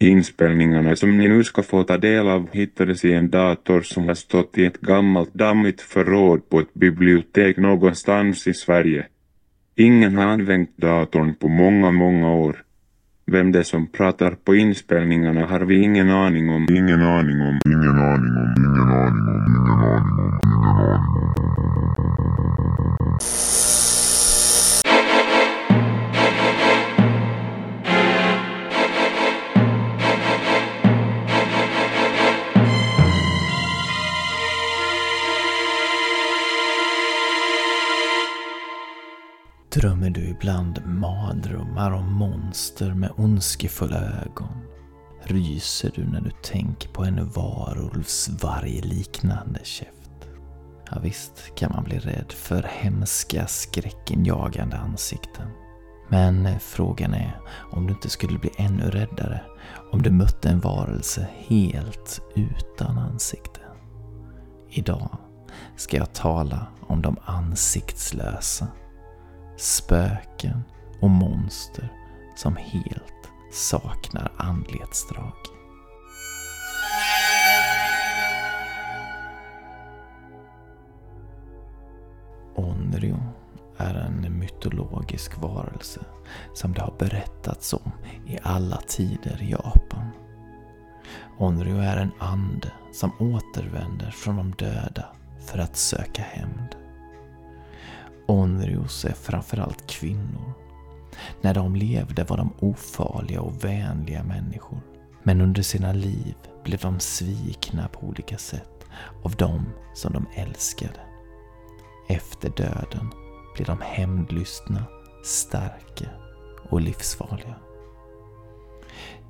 Inspelningarna som ni nu ska få ta del av hittades i en dator som har stått i ett gammalt dammigt förråd på ett bibliotek någonstans i Sverige. Ingen har använt datorn på många, många år. Vem det är som pratar på inspelningarna har vi ingen aning om. Ingen aning om, ingen aning om, ingen aning om, ingen aning om, ingen aning om. Drömmer du ibland mardrömmar om monster med ondskefulla ögon? Ryser du när du tänker på en varulvs vargliknande käft? Ja, visst kan man bli rädd för hemska skräckinjagande ansikten. Men frågan är om du inte skulle bli ännu räddare om du mötte en varelse helt utan ansikte. Idag ska jag tala om de ansiktslösa spöken och monster som helt saknar andlighetsdrag. Onryo är en mytologisk varelse som det har berättats om i alla tider i Japan. Onryo är en ande som återvänder från de döda för att söka hämnd. Onrios är framförallt kvinnor. När de levde var de ofarliga och vänliga människor. Men under sina liv blev de svikna på olika sätt av dem som de älskade. Efter döden blev de hämndlystna, starka och livsfarliga.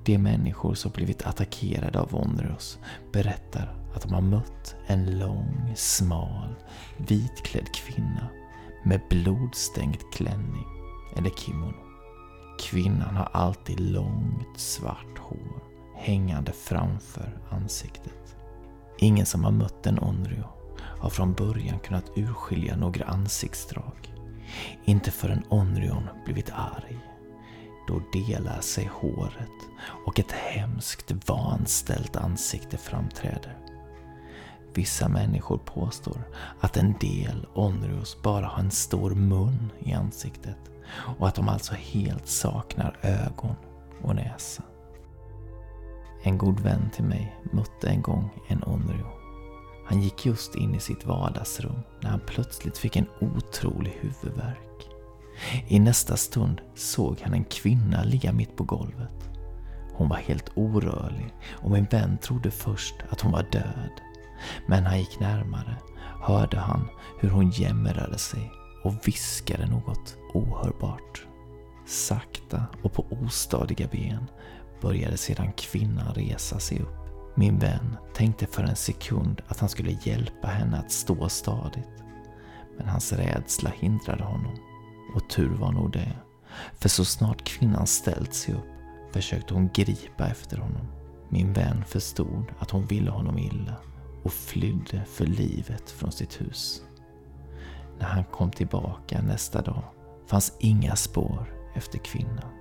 De människor som blivit attackerade av Onrus berättar att de har mött en lång, smal, vitklädd kvinna med blodstänkt klänning eller kimono. Kvinnan har alltid långt svart hår hängande framför ansiktet. Ingen som har mött en Onryo har från början kunnat urskilja några ansiktsdrag. Inte förrän Onryon blivit arg. Då delar sig håret och ett hemskt vanställt ansikte framträder. Vissa människor påstår att en del Onrus bara har en stor mun i ansiktet och att de alltså helt saknar ögon och näsa. En god vän till mig mötte en gång en Onryo. Han gick just in i sitt vardagsrum när han plötsligt fick en otrolig huvudvärk. I nästa stund såg han en kvinna ligga mitt på golvet. Hon var helt orörlig och min vän trodde först att hon var död men när han gick närmare hörde han hur hon jämrade sig och viskade något ohörbart. Sakta och på ostadiga ben började sedan kvinnan resa sig upp. Min vän tänkte för en sekund att han skulle hjälpa henne att stå stadigt. Men hans rädsla hindrade honom. Och tur var nog det. För så snart kvinnan ställt sig upp försökte hon gripa efter honom. Min vän förstod att hon ville honom illa och flydde för livet från sitt hus. När han kom tillbaka nästa dag fanns inga spår efter kvinnan.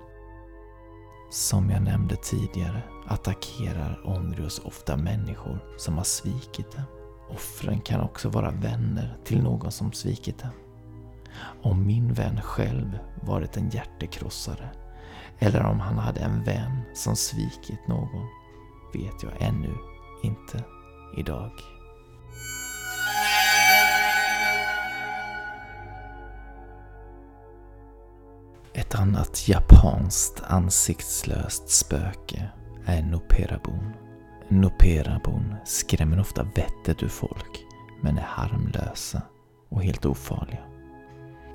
Som jag nämnde tidigare attackerar Onrus ofta människor som har svikit dem. Offren kan också vara vänner till någon som svikit dem. Om min vän själv varit en hjärtekrossare eller om han hade en vän som svikit någon vet jag ännu inte idag. Ett annat japanskt ansiktslöst spöke är Noperabon. Noperabon skrämmer ofta vettet ur folk, men är harmlösa och helt ofarliga.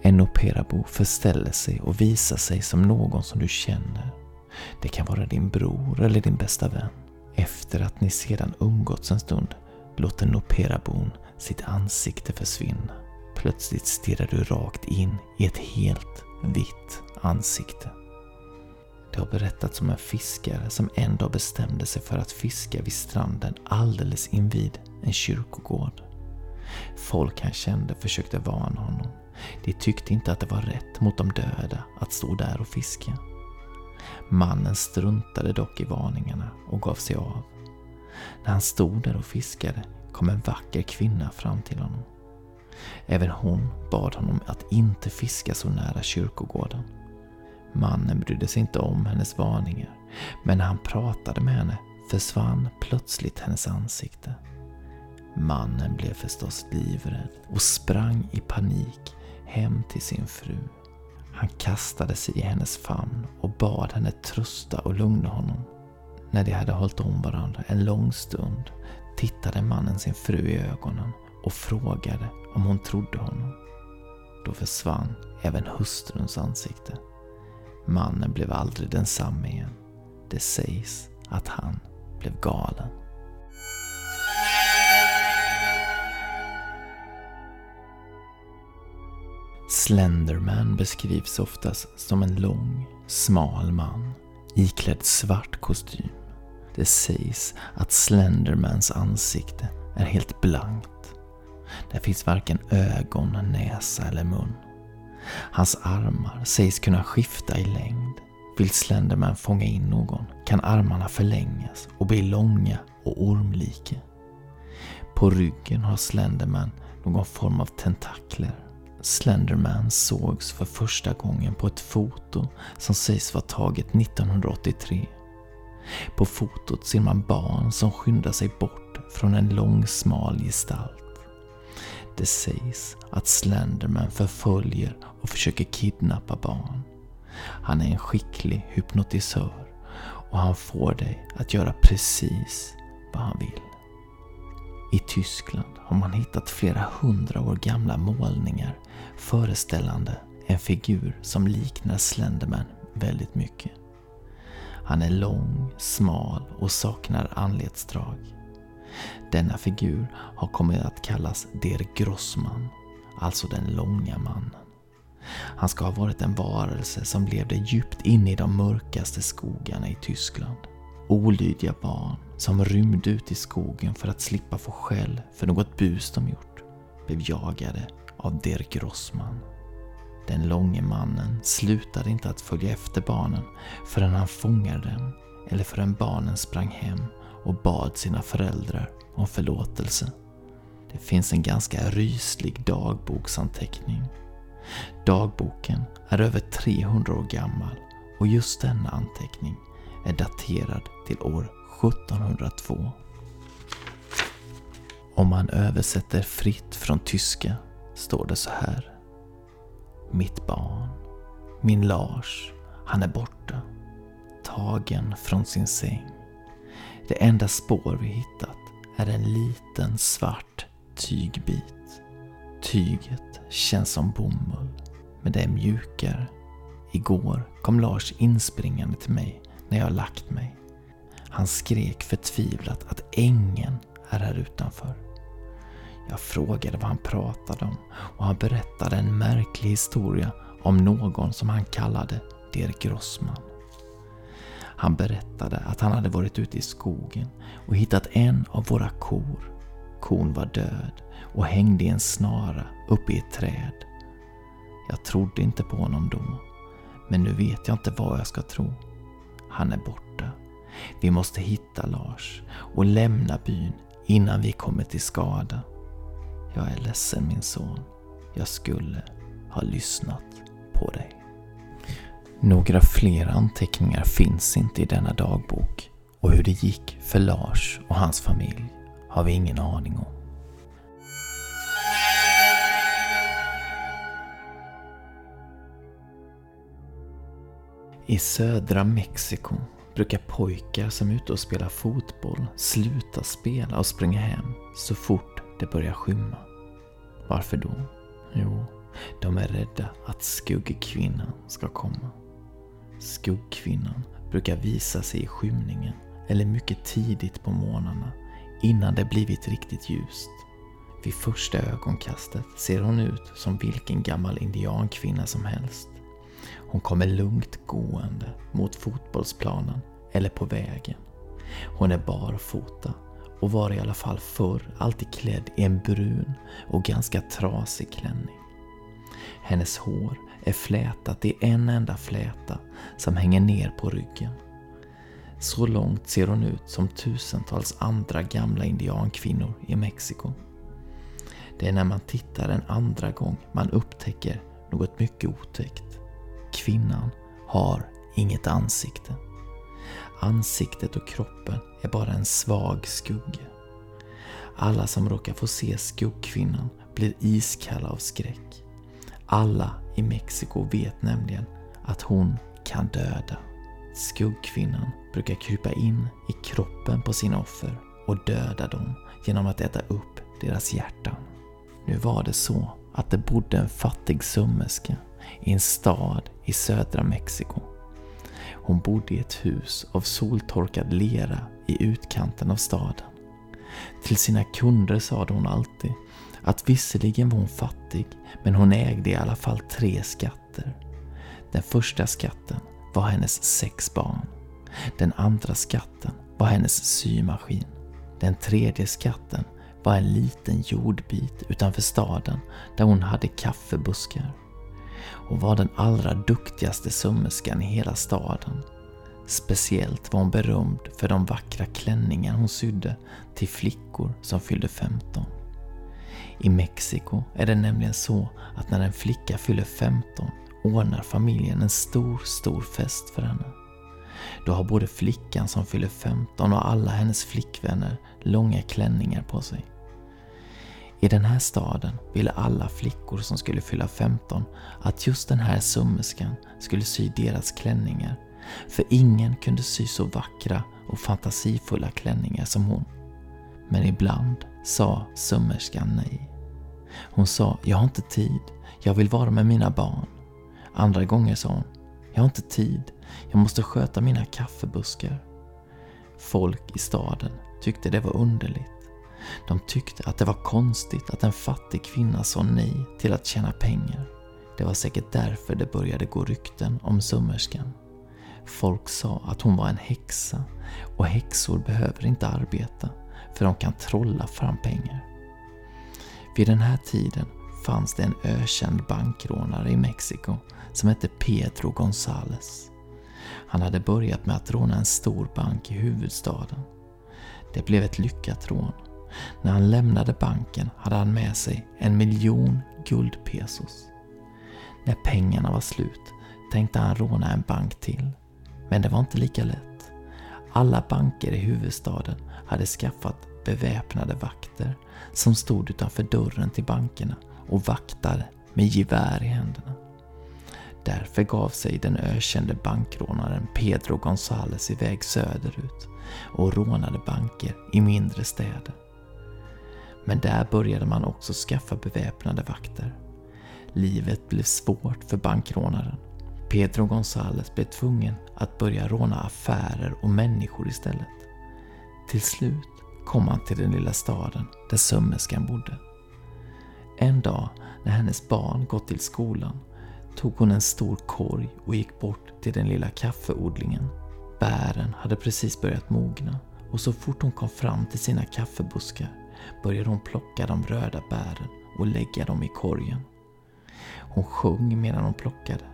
En Noperabo förställer sig och visar sig som någon som du känner. Det kan vara din bror eller din bästa vän. Efter att ni sedan umgåtts en stund låter Noperabon sitt ansikte försvinna. Plötsligt stirrar du rakt in i ett helt vitt ansikte. Det har berättats om en fiskare som en dag bestämde sig för att fiska vid stranden alldeles invid en kyrkogård. Folk han kände försökte varna honom. De tyckte inte att det var rätt mot de döda att stå där och fiska. Mannen struntade dock i varningarna och gav sig av. När han stod där och fiskade kom en vacker kvinna fram till honom. Även hon bad honom att inte fiska så nära kyrkogården. Mannen brydde sig inte om hennes varningar, men när han pratade med henne försvann plötsligt hennes ansikte. Mannen blev förstås livrädd och sprang i panik hem till sin fru. Han kastade sig i hennes famn och bad henne trösta och lugna honom. När de hade hållit om varandra en lång stund tittade mannen sin fru i ögonen och frågade om hon trodde honom. Då försvann även hustruns ansikte. Mannen blev aldrig densamme igen. Det sägs att han blev galen. Slenderman beskrivs oftast som en lång, smal man iklädd svart kostym. Det sägs att Slendermans ansikte är helt blankt. Där finns varken ögon, näsa eller mun. Hans armar sägs kunna skifta i längd. Vill Slenderman fånga in någon kan armarna förlängas och bli långa och ormlika. På ryggen har Slenderman någon form av tentakler. Slenderman sågs för första gången på ett foto som sägs vara taget 1983. På fotot ser man barn som skyndar sig bort från en lång smal gestalt. Det sägs att Slenderman förföljer och försöker kidnappa barn. Han är en skicklig hypnotisör och han får dig att göra precis vad han vill. I Tyskland har man hittat flera hundra år gamla målningar föreställande en figur som liknar Slenderman väldigt mycket. Han är lång, smal och saknar anletsdrag. Denna figur har kommit att kallas Der Grossman, alltså den långa mannen. Han ska ha varit en varelse som levde djupt inne i de mörkaste skogarna i Tyskland. Olydiga barn som rymde ut i skogen för att slippa få skäll för något bus de gjort blev jagade av Der Grossman. Den långe mannen slutade inte att följa efter barnen förrän han fångade dem eller förrän barnen sprang hem och bad sina föräldrar om förlåtelse. Det finns en ganska ryslig dagboksanteckning. Dagboken är över 300 år gammal och just denna anteckning är daterad till år 1702. Om man översätter fritt från tyska står det så här. Mitt barn, min Lars, han är borta. Tagen från sin säng. Det enda spår vi hittat är en liten svart tygbit. Tyget känns som bomull, men det är mjukare. Igår kom Lars inspringande till mig när jag lagt mig. Han skrek förtvivlat att ängen är här utanför. Jag frågade vad han pratade om och han berättade en märklig historia om någon som han kallade Der Grossman. Han berättade att han hade varit ute i skogen och hittat en av våra kor. Kon var död och hängde i en snara uppe i ett träd. Jag trodde inte på honom då, men nu vet jag inte vad jag ska tro. Han är borta. Vi måste hitta Lars och lämna byn innan vi kommer till skada. Jag är ledsen min son. Jag skulle ha lyssnat på dig. Några fler anteckningar finns inte i denna dagbok och hur det gick för Lars och hans familj har vi ingen aning om. I södra Mexiko brukar pojkar som är ute och spelar fotboll sluta spela och springa hem så fort det börjar skymma. Varför då? Jo, de är rädda att skuggkvinnan ska komma. Skuggkvinnan brukar visa sig i skymningen eller mycket tidigt på morgnarna innan det blivit riktigt ljust. Vid första ögonkastet ser hon ut som vilken gammal indiankvinna som helst. Hon kommer lugnt gående mot fotbollsplanen eller på vägen. Hon är barfota och var i alla fall förr alltid klädd i en brun och ganska trasig klänning. Hennes hår är flätat i en enda fläta som hänger ner på ryggen. Så långt ser hon ut som tusentals andra gamla indiankvinnor i Mexiko. Det är när man tittar en andra gång man upptäcker något mycket otäckt. Kvinnan har inget ansikte. Ansiktet och kroppen är bara en svag skugga. Alla som råkar få se skuggkvinnan blir iskalla av skräck. Alla i Mexiko vet nämligen att hon kan döda. Skuggkvinnan brukar krypa in i kroppen på sina offer och döda dem genom att äta upp deras hjärtan. Nu var det så att det bodde en fattig sömmerska i en stad i södra Mexiko. Hon bodde i ett hus av soltorkad lera i utkanten av staden. Till sina kunder sade hon alltid att visserligen var hon fattig, men hon ägde i alla fall tre skatter. Den första skatten var hennes sex barn. Den andra skatten var hennes symaskin. Den tredje skatten var en liten jordbit utanför staden där hon hade kaffebuskar. Hon var den allra duktigaste sömmerskan i hela staden. Speciellt var hon berömd för de vackra klänningar hon sydde till flickor som fyllde 15. I Mexiko är det nämligen så att när en flicka fyller 15 ordnar familjen en stor, stor fest för henne. Då har både flickan som fyller 15 och alla hennes flickvänner långa klänningar på sig. I den här staden ville alla flickor som skulle fylla 15 att just den här sömmerskan skulle sy deras klänningar. För ingen kunde sy så vackra och fantasifulla klänningar som hon. Men ibland sa sömmerskan nej. Hon sa, jag har inte tid, jag vill vara med mina barn. Andra gånger sa hon, jag har inte tid, jag måste sköta mina kaffebuskar. Folk i staden tyckte det var underligt. De tyckte att det var konstigt att en fattig kvinna sa nej till att tjäna pengar. Det var säkert därför det började gå rykten om sömmerskan. Folk sa att hon var en häxa och häxor behöver inte arbeta för de kan trolla fram pengar. Vid den här tiden fanns det en ökänd bankrånare i Mexiko som hette Pedro González. Han hade börjat med att råna en stor bank i huvudstaden. Det blev ett lyckat rån. När han lämnade banken hade han med sig en miljon guldpesos. När pengarna var slut tänkte han råna en bank till. Men det var inte lika lätt. Alla banker i huvudstaden hade skaffat beväpnade vakter som stod utanför dörren till bankerna och vaktade med gevär i händerna. Därför gav sig den ökände bankrånaren Pedro Gonzales iväg söderut och rånade banker i mindre städer. Men där började man också skaffa beväpnade vakter. Livet blev svårt för bankrånaren. Pedro Gonzales blev tvungen att börja råna affärer och människor istället. Till slut kom han till den lilla staden där sömmerskan bodde. En dag när hennes barn gått till skolan tog hon en stor korg och gick bort till den lilla kaffeodlingen. Bären hade precis börjat mogna och så fort hon kom fram till sina kaffebuskar började hon plocka de röda bären och lägga dem i korgen. Hon sjöng medan hon plockade,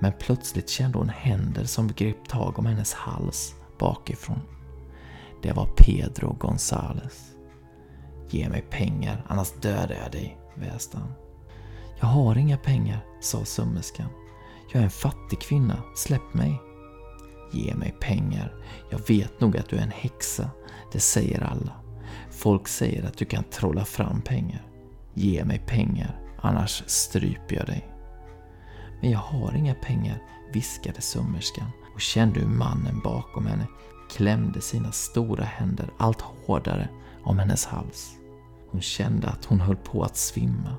men plötsligt kände hon händer som grep tag om hennes hals bakifrån. Det var Pedro Gonzales. Ge mig pengar, annars dödar jag dig, väste han. Jag har inga pengar, sa sömmerskan. Jag är en fattig kvinna, släpp mig. Ge mig pengar, jag vet nog att du är en häxa, det säger alla. Folk säger att du kan trolla fram pengar. Ge mig pengar, annars stryper jag dig. Men jag har inga pengar, viskade sömmerskan och kände hur mannen bakom henne klämde sina stora händer allt hårdare om hennes hals. Hon kände att hon höll på att svimma.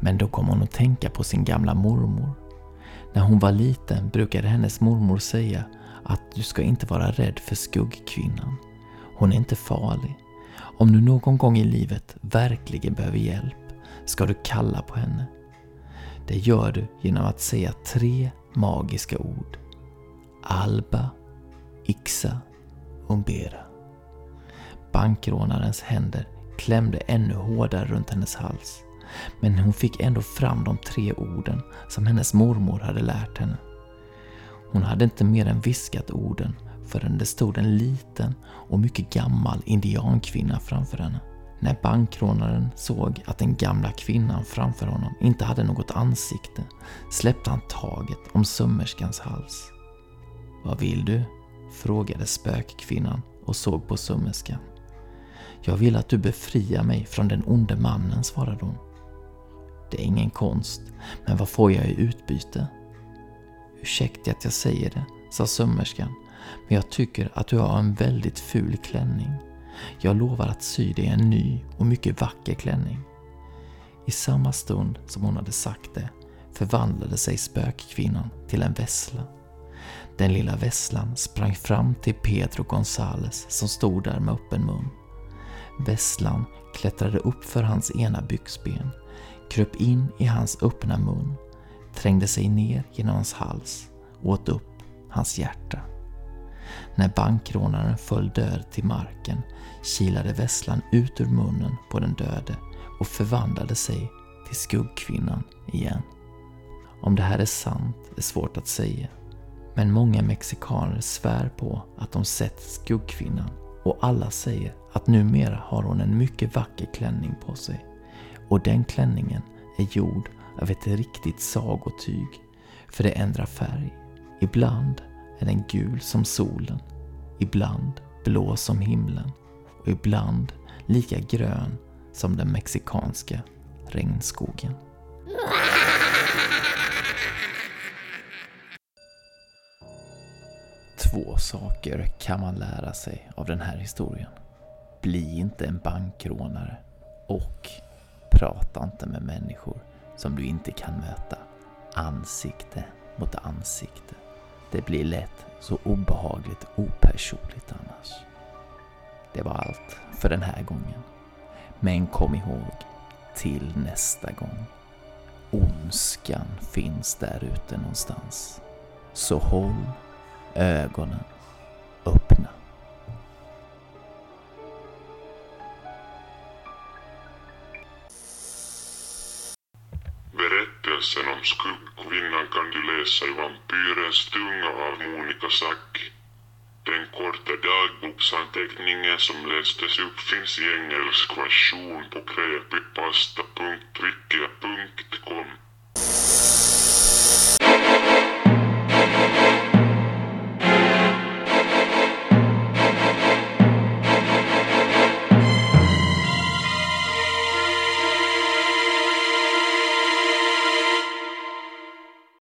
Men då kom hon att tänka på sin gamla mormor. När hon var liten brukade hennes mormor säga att du ska inte vara rädd för skuggkvinnan. Hon är inte farlig. Om du någon gång i livet verkligen behöver hjälp ska du kalla på henne. Det gör du genom att säga tre magiska ord. Alba, Ixa, Umbera. Bankrånarens händer klämde ännu hårdare runt hennes hals. Men hon fick ändå fram de tre orden som hennes mormor hade lärt henne. Hon hade inte mer än viskat orden förrän det stod en liten och mycket gammal indiankvinna framför henne. När bankrånaren såg att den gamla kvinnan framför honom inte hade något ansikte släppte han taget om sömmerskans hals. Vad vill du? frågade spökkvinnan och såg på sömmerskan. Jag vill att du befriar mig från den onde mannen, svarade hon. Det är ingen konst, men vad får jag i utbyte? Ursäkta att jag säger det, sa sömmerskan, men jag tycker att du har en väldigt ful klänning. Jag lovar att sy dig en ny och mycket vacker klänning. I samma stund som hon hade sagt det förvandlade sig spökkvinnan till en vessla. Den lilla vesslan sprang fram till Pedro Gonzales som stod där med öppen mun. Vesslan klättrade upp för hans ena byxben, kröp in i hans öppna mun, trängde sig ner genom hans hals och åt upp hans hjärta. När bankrånaren föll död till marken kilade vesslan ut ur munnen på den döde och förvandlade sig till skuggkvinnan igen. Om det här är sant är svårt att säga. Men många mexikaner svär på att de sett skuggkvinnan och alla säger att numera har hon en mycket vacker klänning på sig. Och den klänningen är gjord av ett riktigt sagotyg, för det ändrar färg. Ibland är den gul som solen, ibland blå som himlen och ibland lika grön som den mexikanska regnskogen. Två saker kan man lära sig av den här historien. Bli inte en bankrånare och prata inte med människor som du inte kan möta ansikte mot ansikte. Det blir lätt så obehagligt opersonligt annars. Det var allt för den här gången. Men kom ihåg, till nästa gång. Ondskan finns där ute någonstans. Så håll ögonen öppna. Berättelsen om skuggkvinnan kan du läsa i Vampyrens tunga av Monica Sack. Den korta dagboksanteckningen som lästes upp finns i engelsk version på krepipasta.wikia.com